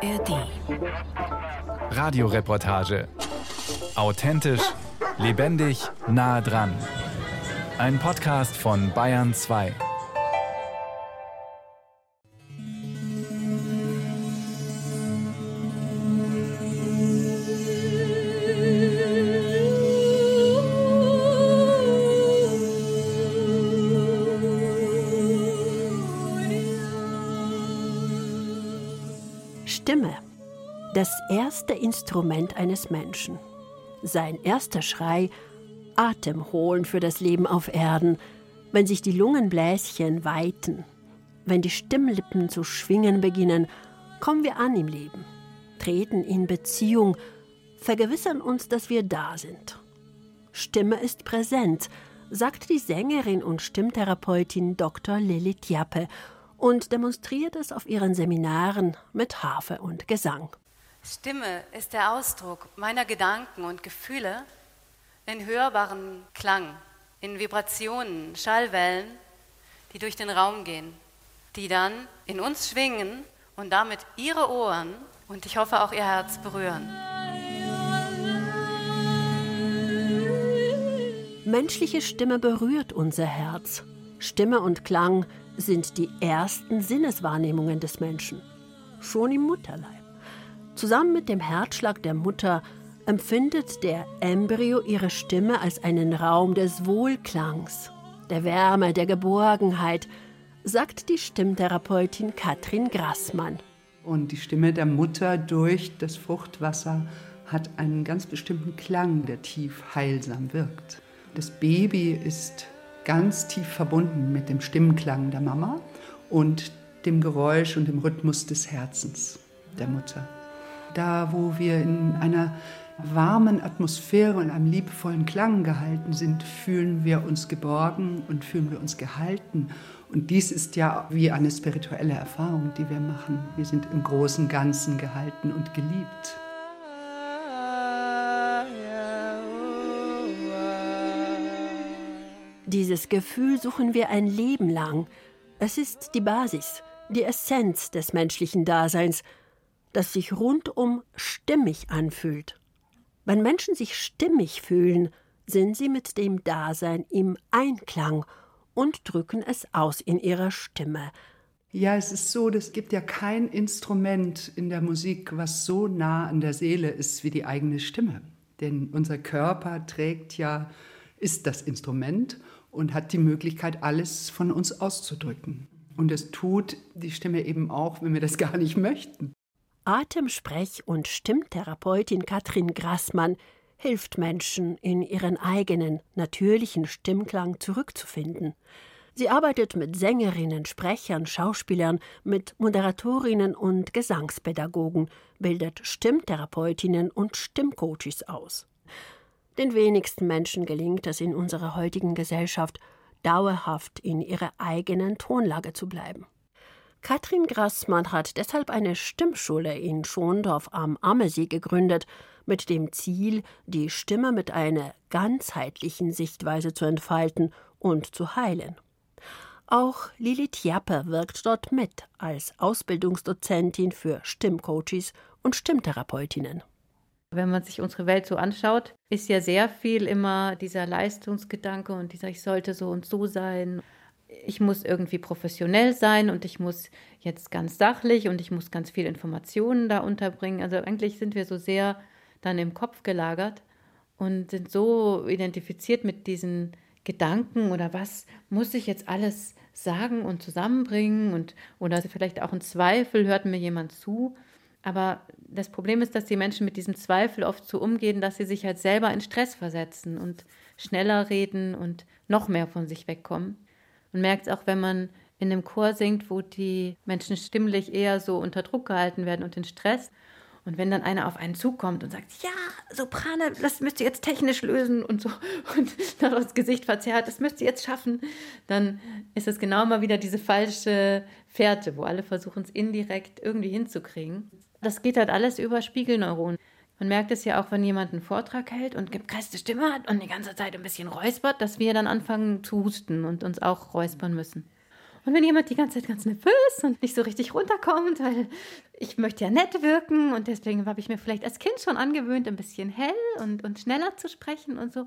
ARD. Radioreportage. Authentisch, lebendig, nah dran. Ein Podcast von Bayern 2. Instrument eines Menschen. Sein erster Schrei, Atem holen für das Leben auf Erden, wenn sich die Lungenbläschen weiten, wenn die Stimmlippen zu schwingen beginnen, kommen wir an im Leben, treten in Beziehung, vergewissern uns, dass wir da sind. Stimme ist präsent, sagt die Sängerin und Stimmtherapeutin Dr. Lilly Tjappe und demonstriert es auf ihren Seminaren mit Harfe und Gesang. Stimme ist der Ausdruck meiner Gedanken und Gefühle in hörbaren Klang, in Vibrationen, Schallwellen, die durch den Raum gehen, die dann in uns schwingen und damit ihre Ohren und ich hoffe auch ihr Herz berühren. Menschliche Stimme berührt unser Herz. Stimme und Klang sind die ersten Sinneswahrnehmungen des Menschen. Schon im Mutterleib. Zusammen mit dem Herzschlag der Mutter empfindet der Embryo ihre Stimme als einen Raum des Wohlklangs, der Wärme, der Geborgenheit, sagt die Stimmtherapeutin Katrin Grassmann. Und die Stimme der Mutter durch das Fruchtwasser hat einen ganz bestimmten Klang, der tief heilsam wirkt. Das Baby ist ganz tief verbunden mit dem Stimmklang der Mama und dem Geräusch und dem Rhythmus des Herzens der Mutter. Da, wo wir in einer warmen Atmosphäre und einem liebevollen Klang gehalten sind, fühlen wir uns geborgen und fühlen wir uns gehalten. Und dies ist ja wie eine spirituelle Erfahrung, die wir machen. Wir sind im großen Ganzen gehalten und geliebt. Dieses Gefühl suchen wir ein Leben lang. Es ist die Basis, die Essenz des menschlichen Daseins, das sich rundum stimmig anfühlt. Wenn Menschen sich stimmig fühlen, sind sie mit dem Dasein im Einklang und drücken es aus in ihrer Stimme. Ja, es ist so, es gibt ja kein Instrument in der Musik, was so nah an der Seele ist wie die eigene Stimme. Denn unser Körper trägt ja, ist das Instrument und hat die Möglichkeit, alles von uns auszudrücken. Und es tut die Stimme eben auch, wenn wir das gar nicht möchten. Atemsprech- und Stimmtherapeutin Katrin Grassmann hilft Menschen, in ihren eigenen, natürlichen Stimmklang zurückzufinden. Sie arbeitet mit Sängerinnen, Sprechern, Schauspielern, mit Moderatorinnen und Gesangspädagogen, bildet Stimmtherapeutinnen und Stimmcoaches aus. Den wenigsten Menschen gelingt es in unserer heutigen Gesellschaft, dauerhaft in ihrer eigenen Tonlage zu bleiben. Katrin Grassmann hat deshalb eine Stimmschule in Schondorf am Ammersee gegründet, mit dem Ziel, die Stimme mit einer ganzheitlichen Sichtweise zu entfalten und zu heilen. Auch Lili Tjappe wirkt dort mit als Ausbildungsdozentin für Stimmcoaches und Stimmtherapeutinnen. Wenn man sich unsere Welt so anschaut, ist ja sehr viel immer dieser Leistungsgedanke und dieser ich sollte so und so sein. Ich muss irgendwie professionell sein und ich muss jetzt ganz sachlich und ich muss ganz viel Informationen da unterbringen. Also eigentlich sind wir so sehr dann im Kopf gelagert und sind so identifiziert mit diesen Gedanken oder was muss ich jetzt alles sagen und zusammenbringen und oder vielleicht auch ein Zweifel, hört mir jemand zu. Aber das Problem ist, dass die Menschen mit diesem Zweifel oft so umgehen, dass sie sich halt selber in Stress versetzen und schneller reden und noch mehr von sich wegkommen. Man merkt es auch, wenn man in einem Chor singt, wo die Menschen stimmlich eher so unter Druck gehalten werden und in Stress. Und wenn dann einer auf einen zukommt und sagt, ja, Soprane, das müsst ihr jetzt technisch lösen und so und dann das Gesicht verzerrt, das müsst ihr jetzt schaffen, dann ist es genau mal wieder diese falsche Fährte, wo alle versuchen es indirekt irgendwie hinzukriegen. Das geht halt alles über Spiegelneuronen. Man merkt es ja auch, wenn jemand einen Vortrag hält und gepresste Stimme hat und die ganze Zeit ein bisschen räuspert, dass wir dann anfangen zu husten und uns auch räuspern müssen. Und wenn jemand die ganze Zeit ganz nervös und nicht so richtig runterkommt, weil ich möchte ja nett wirken und deswegen habe ich mir vielleicht als Kind schon angewöhnt, ein bisschen hell und, und schneller zu sprechen und so,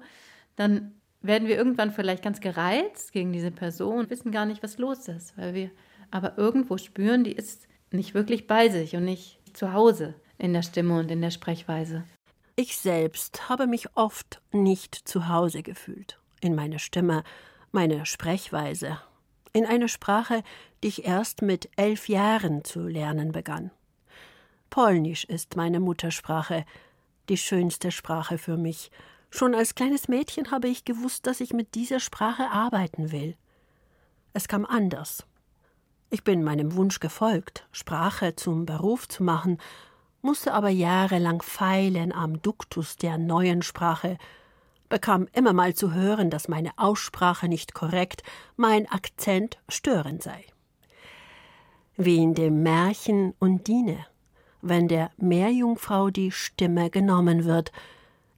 dann werden wir irgendwann vielleicht ganz gereizt gegen diese Person und wissen gar nicht, was los ist, weil wir aber irgendwo spüren, die ist nicht wirklich bei sich und nicht zu Hause in der Stimme und in der Sprechweise. Ich selbst habe mich oft nicht zu Hause gefühlt. In meiner Stimme, meiner Sprechweise. In einer Sprache, die ich erst mit elf Jahren zu lernen begann. Polnisch ist meine Muttersprache, die schönste Sprache für mich. Schon als kleines Mädchen habe ich gewusst, dass ich mit dieser Sprache arbeiten will. Es kam anders. Ich bin meinem Wunsch gefolgt, Sprache zum Beruf zu machen, musste aber jahrelang feilen am Duktus der neuen Sprache, bekam immer mal zu hören, dass meine Aussprache nicht korrekt, mein Akzent störend sei. Wie in dem Märchen Undine, wenn der Meerjungfrau die Stimme genommen wird,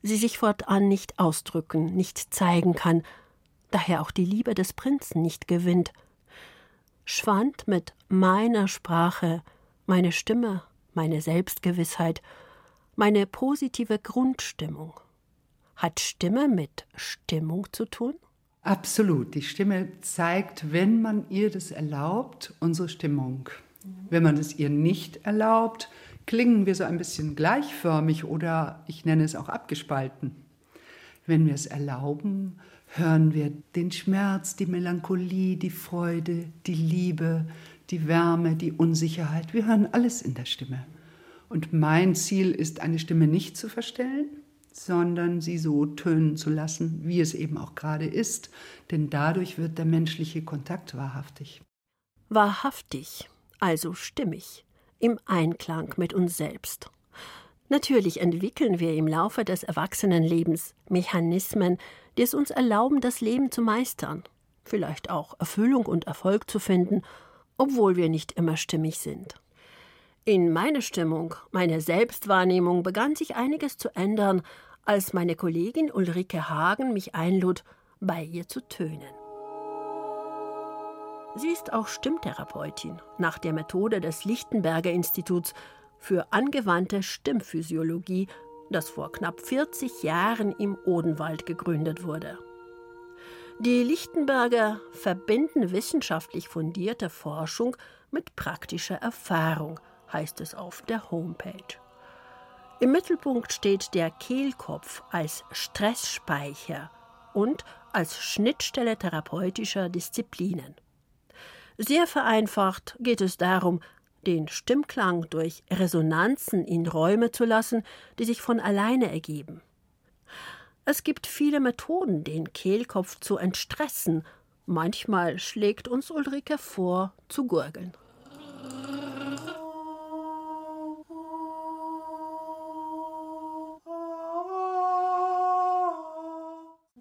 sie sich fortan nicht ausdrücken, nicht zeigen kann, daher auch die Liebe des Prinzen nicht gewinnt, schwand mit meiner Sprache meine Stimme meine Selbstgewissheit, meine positive Grundstimmung. Hat Stimme mit Stimmung zu tun? Absolut. Die Stimme zeigt, wenn man ihr das erlaubt, unsere Stimmung. Wenn man es ihr nicht erlaubt, klingen wir so ein bisschen gleichförmig oder ich nenne es auch abgespalten. Wenn wir es erlauben, hören wir den Schmerz, die Melancholie, die Freude, die Liebe, die Wärme, die Unsicherheit. Wir hören alles in der Stimme. Und mein Ziel ist, eine Stimme nicht zu verstellen, sondern sie so tönen zu lassen, wie es eben auch gerade ist, denn dadurch wird der menschliche Kontakt wahrhaftig. Wahrhaftig, also stimmig, im Einklang mit uns selbst. Natürlich entwickeln wir im Laufe des Erwachsenenlebens Mechanismen, die es uns erlauben, das Leben zu meistern, vielleicht auch Erfüllung und Erfolg zu finden obwohl wir nicht immer stimmig sind. In meiner Stimmung, meiner Selbstwahrnehmung begann sich einiges zu ändern, als meine Kollegin Ulrike Hagen mich einlud, bei ihr zu tönen. Sie ist auch Stimmtherapeutin nach der Methode des Lichtenberger Instituts für angewandte Stimmphysiologie, das vor knapp 40 Jahren im Odenwald gegründet wurde. Die Lichtenberger verbinden wissenschaftlich fundierte Forschung mit praktischer Erfahrung, heißt es auf der Homepage. Im Mittelpunkt steht der Kehlkopf als Stressspeicher und als Schnittstelle therapeutischer Disziplinen. Sehr vereinfacht geht es darum, den Stimmklang durch Resonanzen in Räume zu lassen, die sich von alleine ergeben. Es gibt viele Methoden, den Kehlkopf zu entstressen. Manchmal schlägt uns Ulrike vor, zu gurgeln.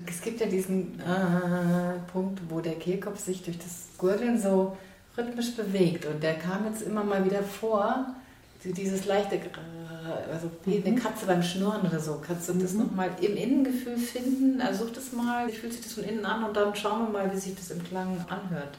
Es gibt ja diesen äh, Punkt, wo der Kehlkopf sich durch das Gurgeln so rhythmisch bewegt. Und der kam jetzt immer mal wieder vor dieses leichte, also wie eine mhm. Katze beim Schnurren oder so. Kannst du das mhm. nochmal im Innengefühl finden? Also such das mal, wie fühlt sich das von innen an und dann schauen wir mal, wie sich das im Klang anhört.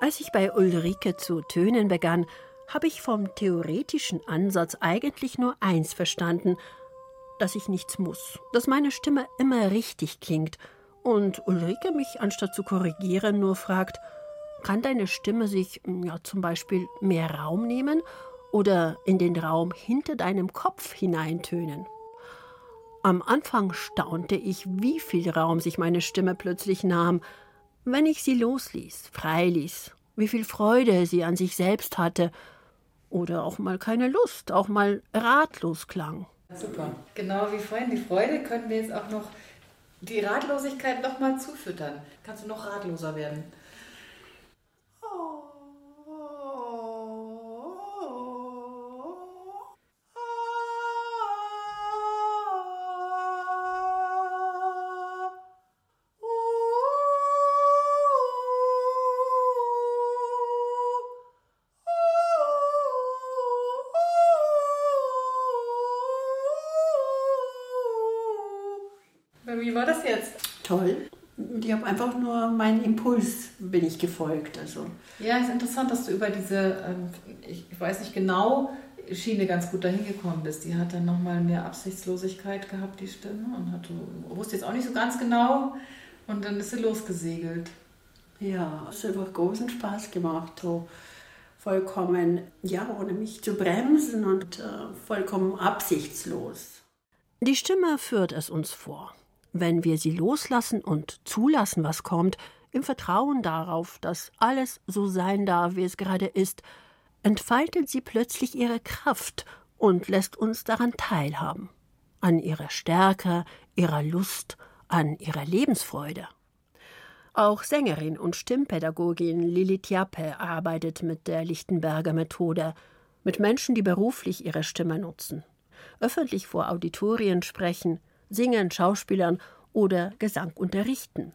Als ich bei Ulrike zu tönen begann, habe ich vom theoretischen Ansatz eigentlich nur eins verstanden – dass ich nichts muss, dass meine Stimme immer richtig klingt und Ulrike mich, anstatt zu korrigieren, nur fragt, kann deine Stimme sich ja, zum Beispiel mehr Raum nehmen oder in den Raum hinter deinem Kopf hineintönen? Am Anfang staunte ich, wie viel Raum sich meine Stimme plötzlich nahm, wenn ich sie losließ, freiließ, wie viel Freude sie an sich selbst hatte oder auch mal keine Lust, auch mal ratlos klang. Super. Genau wie vorhin, die Freude können wir jetzt auch noch die Ratlosigkeit noch mal zufüttern. Kannst du noch ratloser werden. Jetzt? Toll. Ich habe einfach nur meinen Impuls bin ich gefolgt. Also. Ja, es ist interessant, dass du über diese, ähm, ich weiß nicht genau, Schiene ganz gut dahin gekommen bist. Die hat dann nochmal mehr Absichtslosigkeit gehabt, die Stimme, und hat, du wusste jetzt auch nicht so ganz genau. Und dann ist sie losgesegelt. Ja, es hat einfach großen Spaß gemacht. So vollkommen, ja, ohne mich zu bremsen und äh, vollkommen absichtslos. Die Stimme führt es uns vor. Wenn wir sie loslassen und zulassen, was kommt, im Vertrauen darauf, dass alles so sein darf, wie es gerade ist, entfaltet sie plötzlich ihre Kraft und lässt uns daran teilhaben. An ihrer Stärke, ihrer Lust, an ihrer Lebensfreude. Auch Sängerin und Stimmpädagogin Lili Tiape arbeitet mit der Lichtenberger Methode, mit Menschen, die beruflich ihre Stimme nutzen, öffentlich vor Auditorien sprechen, singen, Schauspielern oder Gesang unterrichten.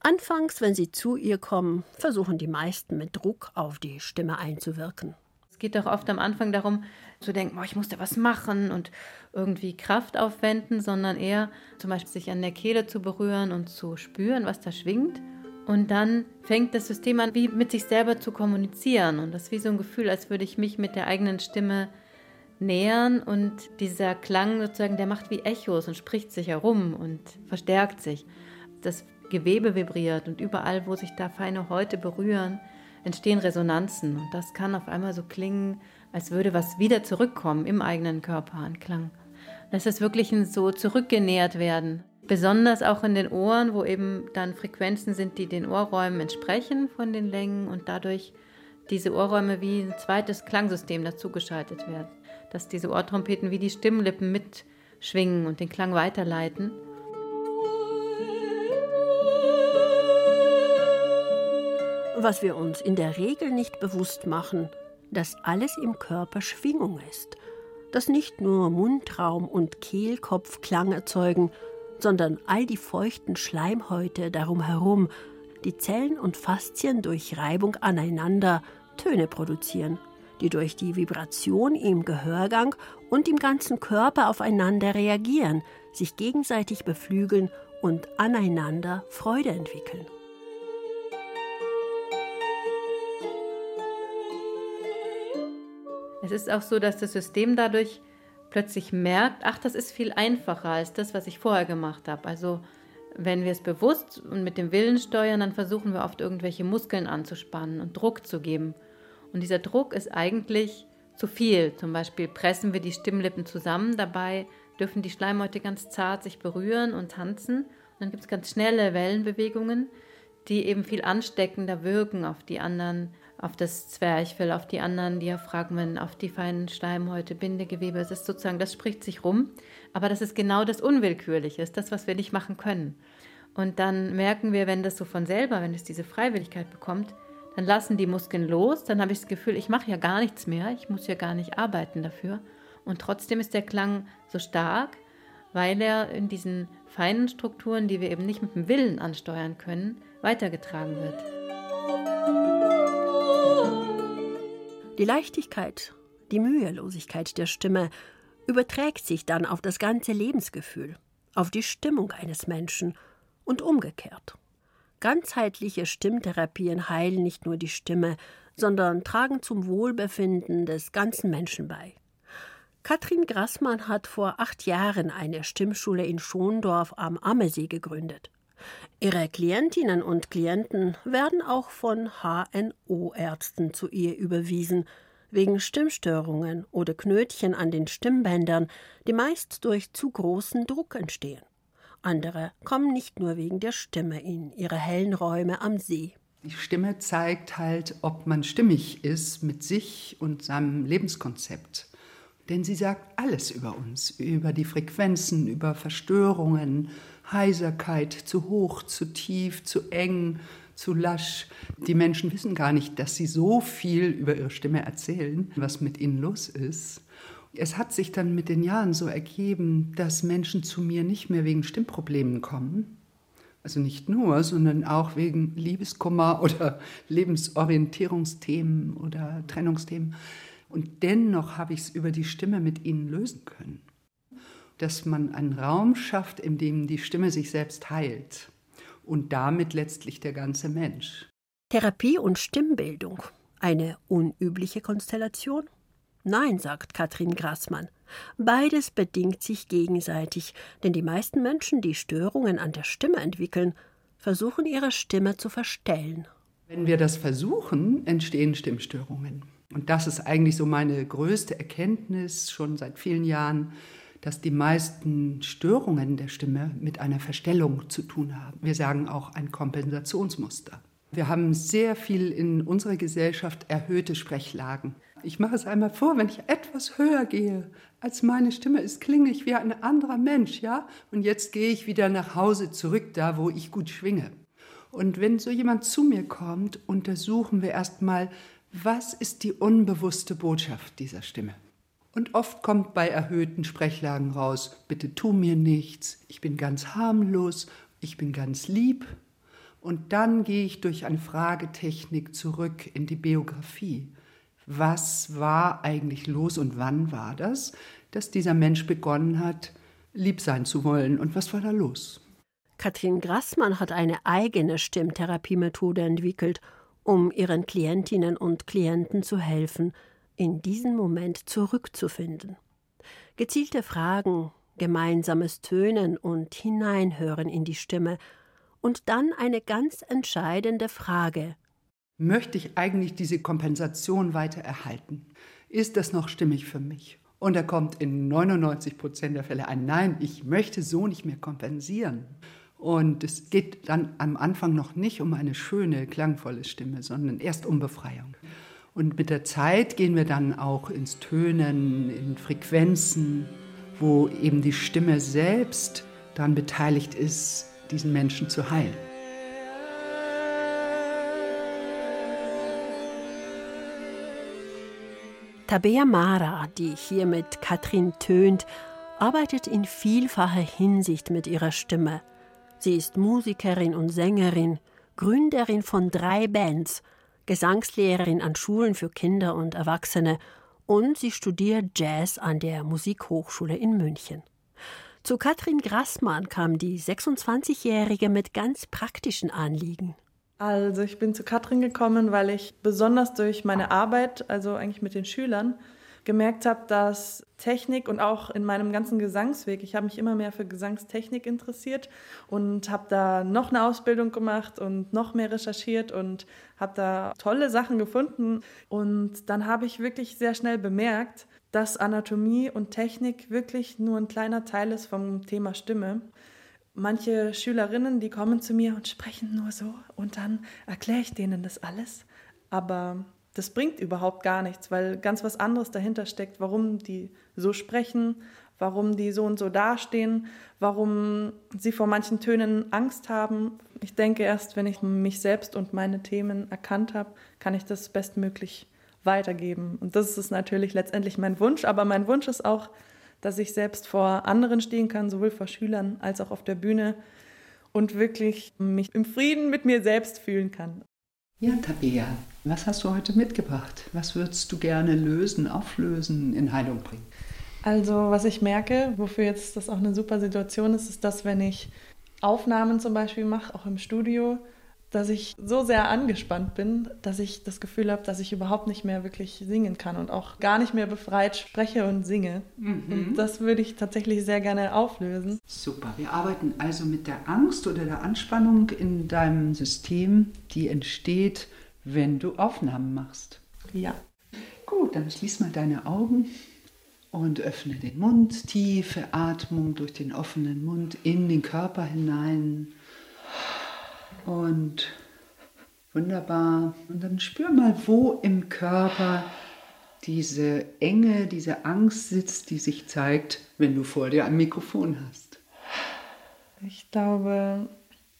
Anfangs, wenn sie zu ihr kommen, versuchen die meisten mit Druck auf die Stimme einzuwirken. Es geht doch oft am Anfang darum, zu denken, oh, ich muss da was machen und irgendwie Kraft aufwenden, sondern eher zum Beispiel sich an der Kehle zu berühren und zu spüren, was da schwingt. Und dann fängt das System an, wie mit sich selber zu kommunizieren. Und das ist wie so ein Gefühl, als würde ich mich mit der eigenen Stimme nähern und dieser Klang sozusagen, der macht wie Echos und spricht sich herum und verstärkt sich. Das Gewebe vibriert und überall, wo sich da feine Häute berühren, entstehen Resonanzen und das kann auf einmal so klingen, als würde was wieder zurückkommen im eigenen Körper an Klang. Das ist wirklich ein so zurückgenährt werden. Besonders auch in den Ohren, wo eben dann Frequenzen sind, die den Ohrräumen entsprechen von den Längen und dadurch diese Ohrräume wie ein zweites Klangsystem dazugeschaltet werden. Dass diese Ohrtrompeten wie die Stimmlippen mitschwingen und den Klang weiterleiten. was wir uns in der Regel nicht bewusst machen, dass alles im Körper Schwingung ist, dass nicht nur Mundraum und Kehlkopf Klang erzeugen, sondern all die feuchten Schleimhäute darum herum, die Zellen und Faszien durch Reibung aneinander Töne produzieren, die durch die Vibration im Gehörgang und im ganzen Körper aufeinander reagieren, sich gegenseitig beflügeln und aneinander Freude entwickeln. Es ist auch so, dass das System dadurch plötzlich merkt, ach, das ist viel einfacher als das, was ich vorher gemacht habe. Also wenn wir es bewusst und mit dem Willen steuern, dann versuchen wir oft irgendwelche Muskeln anzuspannen und Druck zu geben. Und dieser Druck ist eigentlich zu viel. Zum Beispiel pressen wir die Stimmlippen zusammen, dabei dürfen die Schleimhäute ganz zart sich berühren und tanzen. Und dann gibt es ganz schnelle Wellenbewegungen, die eben viel ansteckender wirken auf die anderen auf das Zwerchfell, auf die anderen Diaphragmen, auf die feinen Schleimhäute, Bindegewebe. Es ist sozusagen, das spricht sich rum, aber das ist genau das Unwillkürliche, ist das, was wir nicht machen können. Und dann merken wir, wenn das so von selber, wenn es diese Freiwilligkeit bekommt, dann lassen die Muskeln los, dann habe ich das Gefühl, ich mache ja gar nichts mehr, ich muss ja gar nicht arbeiten dafür. Und trotzdem ist der Klang so stark, weil er in diesen feinen Strukturen, die wir eben nicht mit dem Willen ansteuern können, weitergetragen wird. Die Leichtigkeit, die Mühelosigkeit der Stimme überträgt sich dann auf das ganze Lebensgefühl, auf die Stimmung eines Menschen und umgekehrt. Ganzheitliche Stimmtherapien heilen nicht nur die Stimme, sondern tragen zum Wohlbefinden des ganzen Menschen bei. Katrin Grassmann hat vor acht Jahren eine Stimmschule in Schondorf am Ammersee gegründet. Ihre Klientinnen und Klienten werden auch von HNO-Ärzten zu ihr überwiesen, wegen Stimmstörungen oder Knötchen an den Stimmbändern, die meist durch zu großen Druck entstehen. Andere kommen nicht nur wegen der Stimme in ihre hellen Räume am See. Die Stimme zeigt halt, ob man stimmig ist mit sich und seinem Lebenskonzept. Denn sie sagt alles über uns, über die Frequenzen, über Verstörungen, Heiserkeit, zu hoch, zu tief, zu eng, zu lasch. Die Menschen wissen gar nicht, dass sie so viel über ihre Stimme erzählen, was mit ihnen los ist. Es hat sich dann mit den Jahren so ergeben, dass Menschen zu mir nicht mehr wegen Stimmproblemen kommen, also nicht nur, sondern auch wegen Liebeskummer oder Lebensorientierungsthemen oder Trennungsthemen. Und dennoch habe ich es über die Stimme mit ihnen lösen können. dass man einen Raum schafft, in dem die Stimme sich selbst heilt und damit letztlich der ganze Mensch. Therapie und Stimmbildung. Eine unübliche Konstellation? Nein, sagt Katrin Grassmann. Beides bedingt sich gegenseitig, denn die meisten Menschen, die Störungen an der Stimme entwickeln, versuchen ihre Stimme zu verstellen. Wenn wir das versuchen, entstehen Stimmstörungen. Und das ist eigentlich so meine größte Erkenntnis schon seit vielen Jahren, dass die meisten Störungen der Stimme mit einer Verstellung zu tun haben. Wir sagen auch ein Kompensationsmuster. Wir haben sehr viel in unserer Gesellschaft erhöhte Sprechlagen. Ich mache es einmal vor, wenn ich etwas höher gehe, als meine Stimme ist, klinge ich wie ein anderer Mensch, ja? Und jetzt gehe ich wieder nach Hause zurück, da wo ich gut schwinge. Und wenn so jemand zu mir kommt, untersuchen wir erstmal, was ist die unbewusste Botschaft dieser Stimme? Und oft kommt bei erhöhten Sprechlagen raus, bitte tu mir nichts, ich bin ganz harmlos, ich bin ganz lieb. Und dann gehe ich durch eine Fragetechnik zurück in die Biografie was war eigentlich los und wann war das, dass dieser Mensch begonnen hat, lieb sein zu wollen und was war da los? Katrin Grassmann hat eine eigene Stimmtherapiemethode entwickelt, um ihren Klientinnen und Klienten zu helfen, in diesen Moment zurückzufinden. Gezielte Fragen, gemeinsames Tönen und Hineinhören in die Stimme und dann eine ganz entscheidende Frage möchte ich eigentlich diese Kompensation weiter erhalten? Ist das noch stimmig für mich? Und da kommt in 99 Prozent der Fälle ein Nein, ich möchte so nicht mehr kompensieren. Und es geht dann am Anfang noch nicht um eine schöne, klangvolle Stimme, sondern erst um Befreiung. Und mit der Zeit gehen wir dann auch ins Tönen, in Frequenzen, wo eben die Stimme selbst daran beteiligt ist, diesen Menschen zu heilen. Tabea Mara, die hier mit Katrin tönt, arbeitet in vielfacher Hinsicht mit ihrer Stimme. Sie ist Musikerin und Sängerin, Gründerin von drei Bands, Gesangslehrerin an Schulen für Kinder und Erwachsene und sie studiert Jazz an der Musikhochschule in München. Zu Katrin Grassmann kam die 26-Jährige mit ganz praktischen Anliegen. Also ich bin zu Katrin gekommen, weil ich besonders durch meine Arbeit, also eigentlich mit den Schülern, gemerkt habe, dass Technik und auch in meinem ganzen Gesangsweg, ich habe mich immer mehr für Gesangstechnik interessiert und habe da noch eine Ausbildung gemacht und noch mehr recherchiert und habe da tolle Sachen gefunden. Und dann habe ich wirklich sehr schnell bemerkt, dass Anatomie und Technik wirklich nur ein kleiner Teil ist vom Thema Stimme manche Schülerinnen, die kommen zu mir und sprechen nur so und dann erkläre ich denen das alles. Aber das bringt überhaupt gar nichts, weil ganz was anderes dahinter steckt, warum die so sprechen, warum die so und so dastehen, warum sie vor manchen Tönen Angst haben. Ich denke, erst wenn ich mich selbst und meine Themen erkannt habe, kann ich das bestmöglich weitergeben. Und das ist natürlich letztendlich mein Wunsch, aber mein Wunsch ist auch, dass ich selbst vor anderen stehen kann, sowohl vor Schülern als auch auf der Bühne und wirklich mich im Frieden mit mir selbst fühlen kann. Ja, Tabea, was hast du heute mitgebracht? Was würdest du gerne lösen, auflösen, in Heilung bringen? Also, was ich merke, wofür jetzt das auch eine super Situation ist, ist, dass wenn ich Aufnahmen zum Beispiel mache, auch im Studio, dass ich so sehr angespannt bin, dass ich das Gefühl habe, dass ich überhaupt nicht mehr wirklich singen kann und auch gar nicht mehr befreit spreche und singe. Mhm. Und das würde ich tatsächlich sehr gerne auflösen. Super. Wir arbeiten also mit der Angst oder der Anspannung in deinem System, die entsteht, wenn du Aufnahmen machst. Ja. Gut, dann schließ mal deine Augen und öffne den Mund. Tiefe Atmung durch den offenen Mund in den Körper hinein. Und wunderbar. Und dann spür mal, wo im Körper diese Enge, diese Angst sitzt, die sich zeigt, wenn du vor dir ein Mikrofon hast. Ich glaube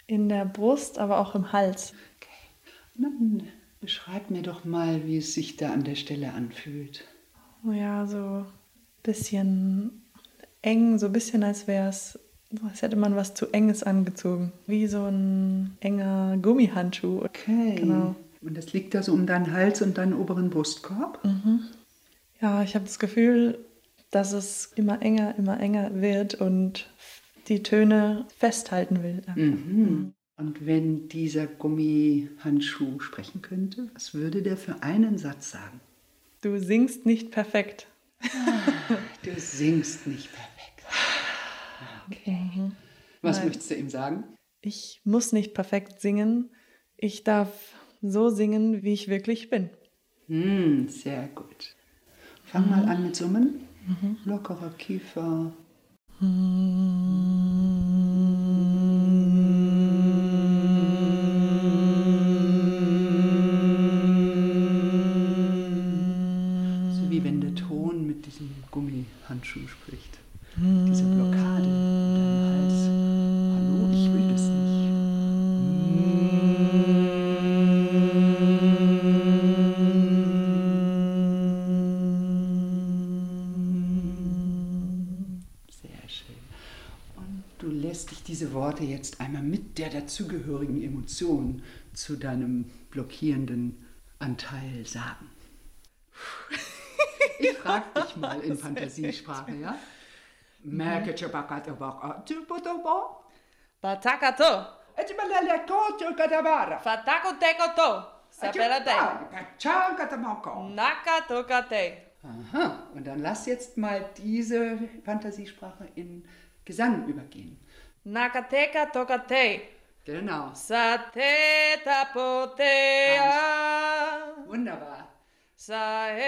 in der Brust, aber auch im Hals. Okay. dann beschreib mir doch mal, wie es sich da an der Stelle anfühlt. Oh ja, so ein bisschen eng, so ein bisschen als wäre es als hätte man was zu Enges angezogen. Wie so ein enger Gummihandschuh. Okay. Genau. Und das liegt da so um deinen Hals und deinen oberen Brustkorb? Mhm. Ja, ich habe das Gefühl, dass es immer enger, immer enger wird und die Töne festhalten will. Mhm. Und wenn dieser Gummihandschuh sprechen könnte, was würde der für einen Satz sagen? Du singst nicht perfekt. Du singst nicht perfekt. Okay. Mhm. Was Nein. möchtest du ihm sagen? Ich muss nicht perfekt singen. Ich darf so singen, wie ich wirklich bin. Mm, sehr gut. Fang mhm. mal an mit Summen. Mhm. Lockerer Kiefer. So der dazugehörigen Emotion zu deinem blockierenden Anteil sagen. Ich frag dich mal in Fantasiesprache, ja? Merke Patakato. Fatako tekoto. Sapelate. Nakatokate. Aha, und dann lass jetzt mal diese Fantasiesprache in Gesang übergehen. Nakateka tokate. Genau. Sate tapotea. Wunderbar. Saheya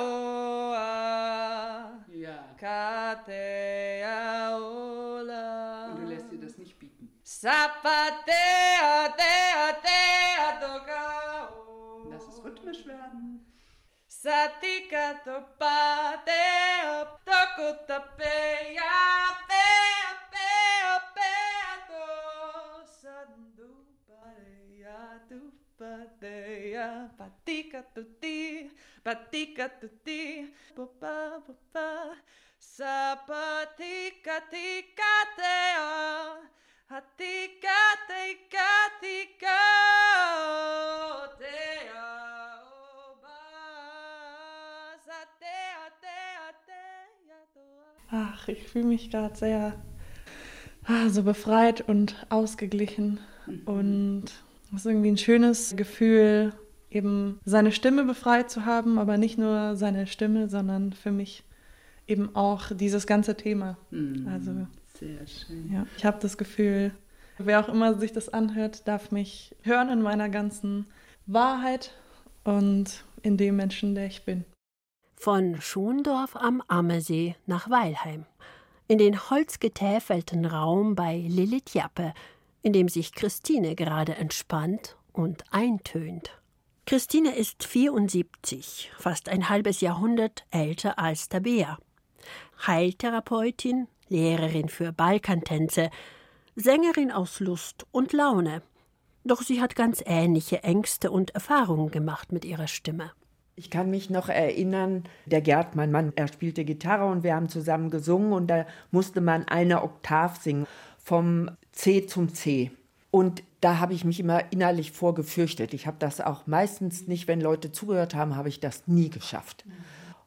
oa. Ja. Katea ola. Und du lässt dir das nicht bieten. Sapatea, tea, tea, toka. Lass es rhythmisch werden. Satika topa, tea, tokuta, patea, patica tuti, patica tuti, popa popa, sapatica tica tea, hatika tika tika tea, Ach, ich fühle mich gerade sehr ah, so befreit und ausgeglichen mhm. und es ist irgendwie ein schönes Gefühl, eben seine Stimme befreit zu haben, aber nicht nur seine Stimme, sondern für mich eben auch dieses ganze Thema. Mm, also sehr schön. Ja, ich habe das Gefühl, wer auch immer sich das anhört, darf mich hören in meiner ganzen Wahrheit und in dem Menschen, der ich bin. Von Schondorf am Ammersee nach Weilheim. In den holzgetäfelten Raum bei Lilith Jappe, in dem sich Christine gerade entspannt und eintönt. Christine ist 74, fast ein halbes Jahrhundert älter als Tabea. Heiltherapeutin, Lehrerin für Balkantänze, Sängerin aus Lust und Laune. Doch sie hat ganz ähnliche Ängste und Erfahrungen gemacht mit ihrer Stimme. Ich kann mich noch erinnern, der Gerd, mein Mann, er spielte Gitarre und wir haben zusammen gesungen und da musste man eine Oktav singen vom C zum C. Und da habe ich mich immer innerlich vorgefürchtet. Ich habe das auch meistens nicht, wenn Leute zugehört haben, habe ich das nie geschafft.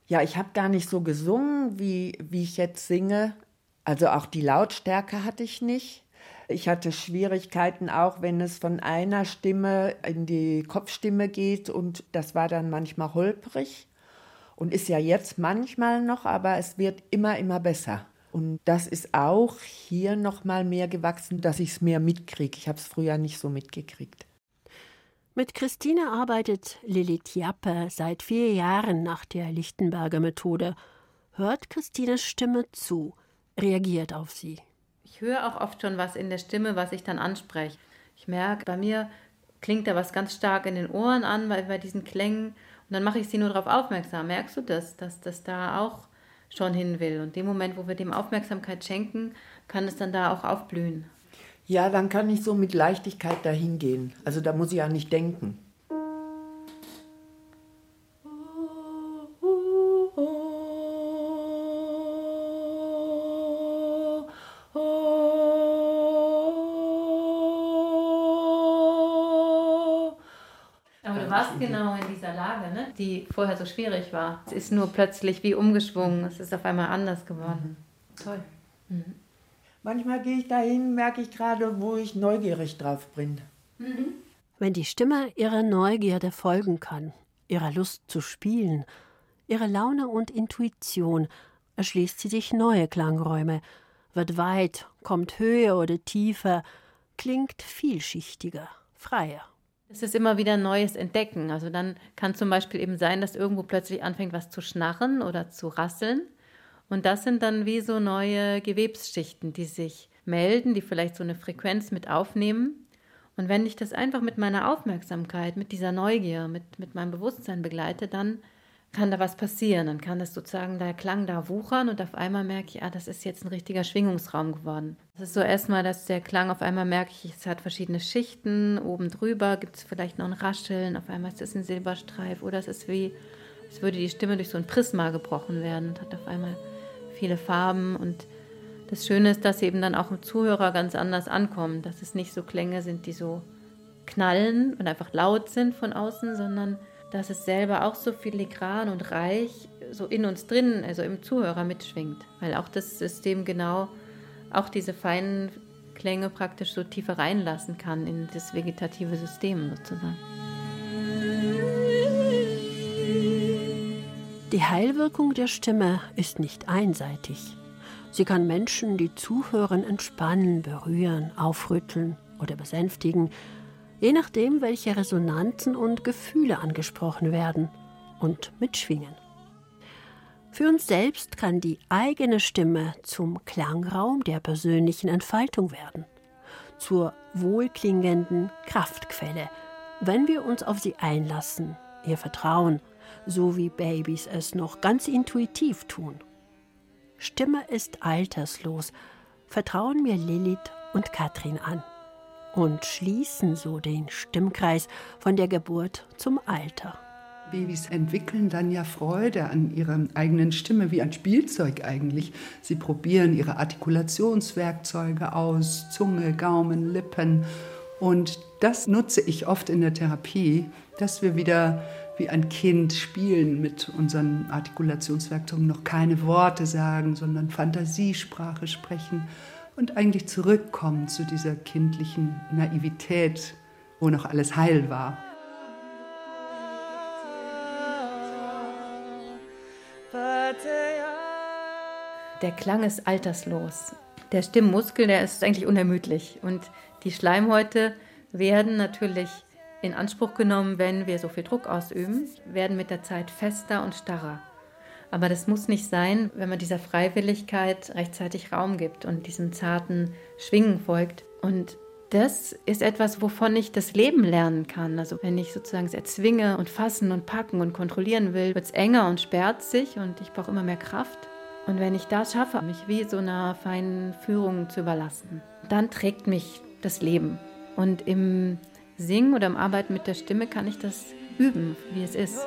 Ja, ich habe gar nicht so gesungen, wie, wie ich jetzt singe. Also auch die Lautstärke hatte ich nicht. Ich hatte Schwierigkeiten auch, wenn es von einer Stimme in die Kopfstimme geht und das war dann manchmal holprig und ist ja jetzt manchmal noch, aber es wird immer, immer besser. Und das ist auch hier noch mal mehr gewachsen, dass ich es mehr mitkriege. Ich habe es früher nicht so mitgekriegt. Mit Christine arbeitet Lilith Jappe seit vier Jahren nach der Lichtenberger Methode. Hört Christines Stimme zu, reagiert auf sie. Ich höre auch oft schon was in der Stimme, was ich dann anspreche. Ich merke, bei mir klingt da was ganz stark in den Ohren an, bei, bei diesen Klängen. Und dann mache ich sie nur darauf aufmerksam. Merkst du das, dass das da auch schon hin will. Und dem Moment, wo wir dem Aufmerksamkeit schenken, kann es dann da auch aufblühen. Ja, dann kann ich so mit Leichtigkeit dahin gehen. Also da muss ich ja nicht denken. Genau in dieser Lage, ne? die vorher so schwierig war. Es ist nur plötzlich wie umgeschwungen, es ist auf einmal anders geworden. Mhm. Toll. Mhm. Manchmal gehe ich dahin, merke ich gerade, wo ich neugierig drauf bin. Mhm. Wenn die Stimme ihrer Neugierde folgen kann, ihrer Lust zu spielen, ihrer Laune und Intuition, erschließt sie sich neue Klangräume, wird weit, kommt höher oder tiefer, klingt vielschichtiger, freier. Es ist immer wieder neues Entdecken. Also dann kann zum Beispiel eben sein, dass irgendwo plötzlich anfängt, was zu schnarren oder zu rasseln. Und das sind dann wie so neue Gewebsschichten, die sich melden, die vielleicht so eine Frequenz mit aufnehmen. Und wenn ich das einfach mit meiner Aufmerksamkeit, mit dieser Neugier, mit, mit meinem Bewusstsein begleite, dann kann da was passieren. Dann kann das sozusagen der Klang da wuchern und auf einmal merke ich, ah, das ist jetzt ein richtiger Schwingungsraum geworden. Das ist so erstmal, dass der Klang auf einmal merke ich, es hat verschiedene Schichten. Oben drüber gibt es vielleicht noch ein Rascheln, auf einmal ist es ein Silberstreif oder es ist wie, als würde die Stimme durch so ein Prisma gebrochen werden und hat auf einmal viele Farben und das Schöne ist, dass eben dann auch im Zuhörer ganz anders ankommen, dass es nicht so Klänge sind, die so knallen und einfach laut sind von außen, sondern dass es selber auch so filigran und reich so in uns drin, also im Zuhörer mitschwingt, weil auch das System genau auch diese feinen Klänge praktisch so tiefer reinlassen kann in das vegetative System sozusagen. Die Heilwirkung der Stimme ist nicht einseitig. Sie kann Menschen, die zuhören, entspannen, berühren, aufrütteln oder besänftigen, je nachdem, welche Resonanzen und Gefühle angesprochen werden und mitschwingen. Für uns selbst kann die eigene Stimme zum Klangraum der persönlichen Entfaltung werden, zur wohlklingenden Kraftquelle, wenn wir uns auf sie einlassen, ihr vertrauen, so wie Babys es noch ganz intuitiv tun. Stimme ist alterslos, vertrauen mir Lilith und Katrin an und schließen so den Stimmkreis von der Geburt zum Alter. Babys entwickeln dann ja Freude an ihrer eigenen Stimme, wie ein Spielzeug eigentlich. Sie probieren ihre Artikulationswerkzeuge aus, Zunge, Gaumen, Lippen. Und das nutze ich oft in der Therapie, dass wir wieder wie ein Kind spielen mit unseren Artikulationswerkzeugen, noch keine Worte sagen, sondern Fantasiesprache sprechen und eigentlich zurückkommen zu dieser kindlichen Naivität, wo noch alles heil war. Der Klang ist alterslos. Der Stimmmuskel, der ist eigentlich unermüdlich. Und die Schleimhäute werden natürlich in Anspruch genommen, wenn wir so viel Druck ausüben, werden mit der Zeit fester und starrer. Aber das muss nicht sein, wenn man dieser Freiwilligkeit rechtzeitig Raum gibt und diesem zarten Schwingen folgt. Und das ist etwas, wovon ich das Leben lernen kann. Also wenn ich sozusagen es erzwinge und fassen und packen und kontrollieren will, wird es enger und sperrt sich und ich brauche immer mehr Kraft. Und wenn ich das schaffe, mich wie so einer feinen Führung zu überlassen, dann trägt mich das Leben. Und im Singen oder im Arbeiten mit der Stimme kann ich das üben, wie es ist.